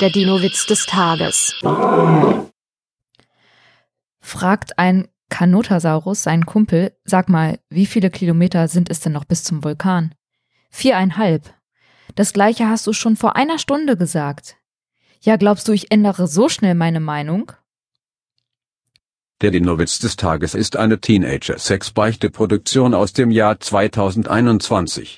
Der Dino-Witz des Tages. Fragt ein Kanotasaurus seinen Kumpel, sag mal, wie viele Kilometer sind es denn noch bis zum Vulkan? Viereinhalb. Das gleiche hast du schon vor einer Stunde gesagt. Ja, glaubst du, ich ändere so schnell meine Meinung? Der Dinowitz des Tages ist eine Teenager-Sex-Beichte-Produktion aus dem Jahr 2021.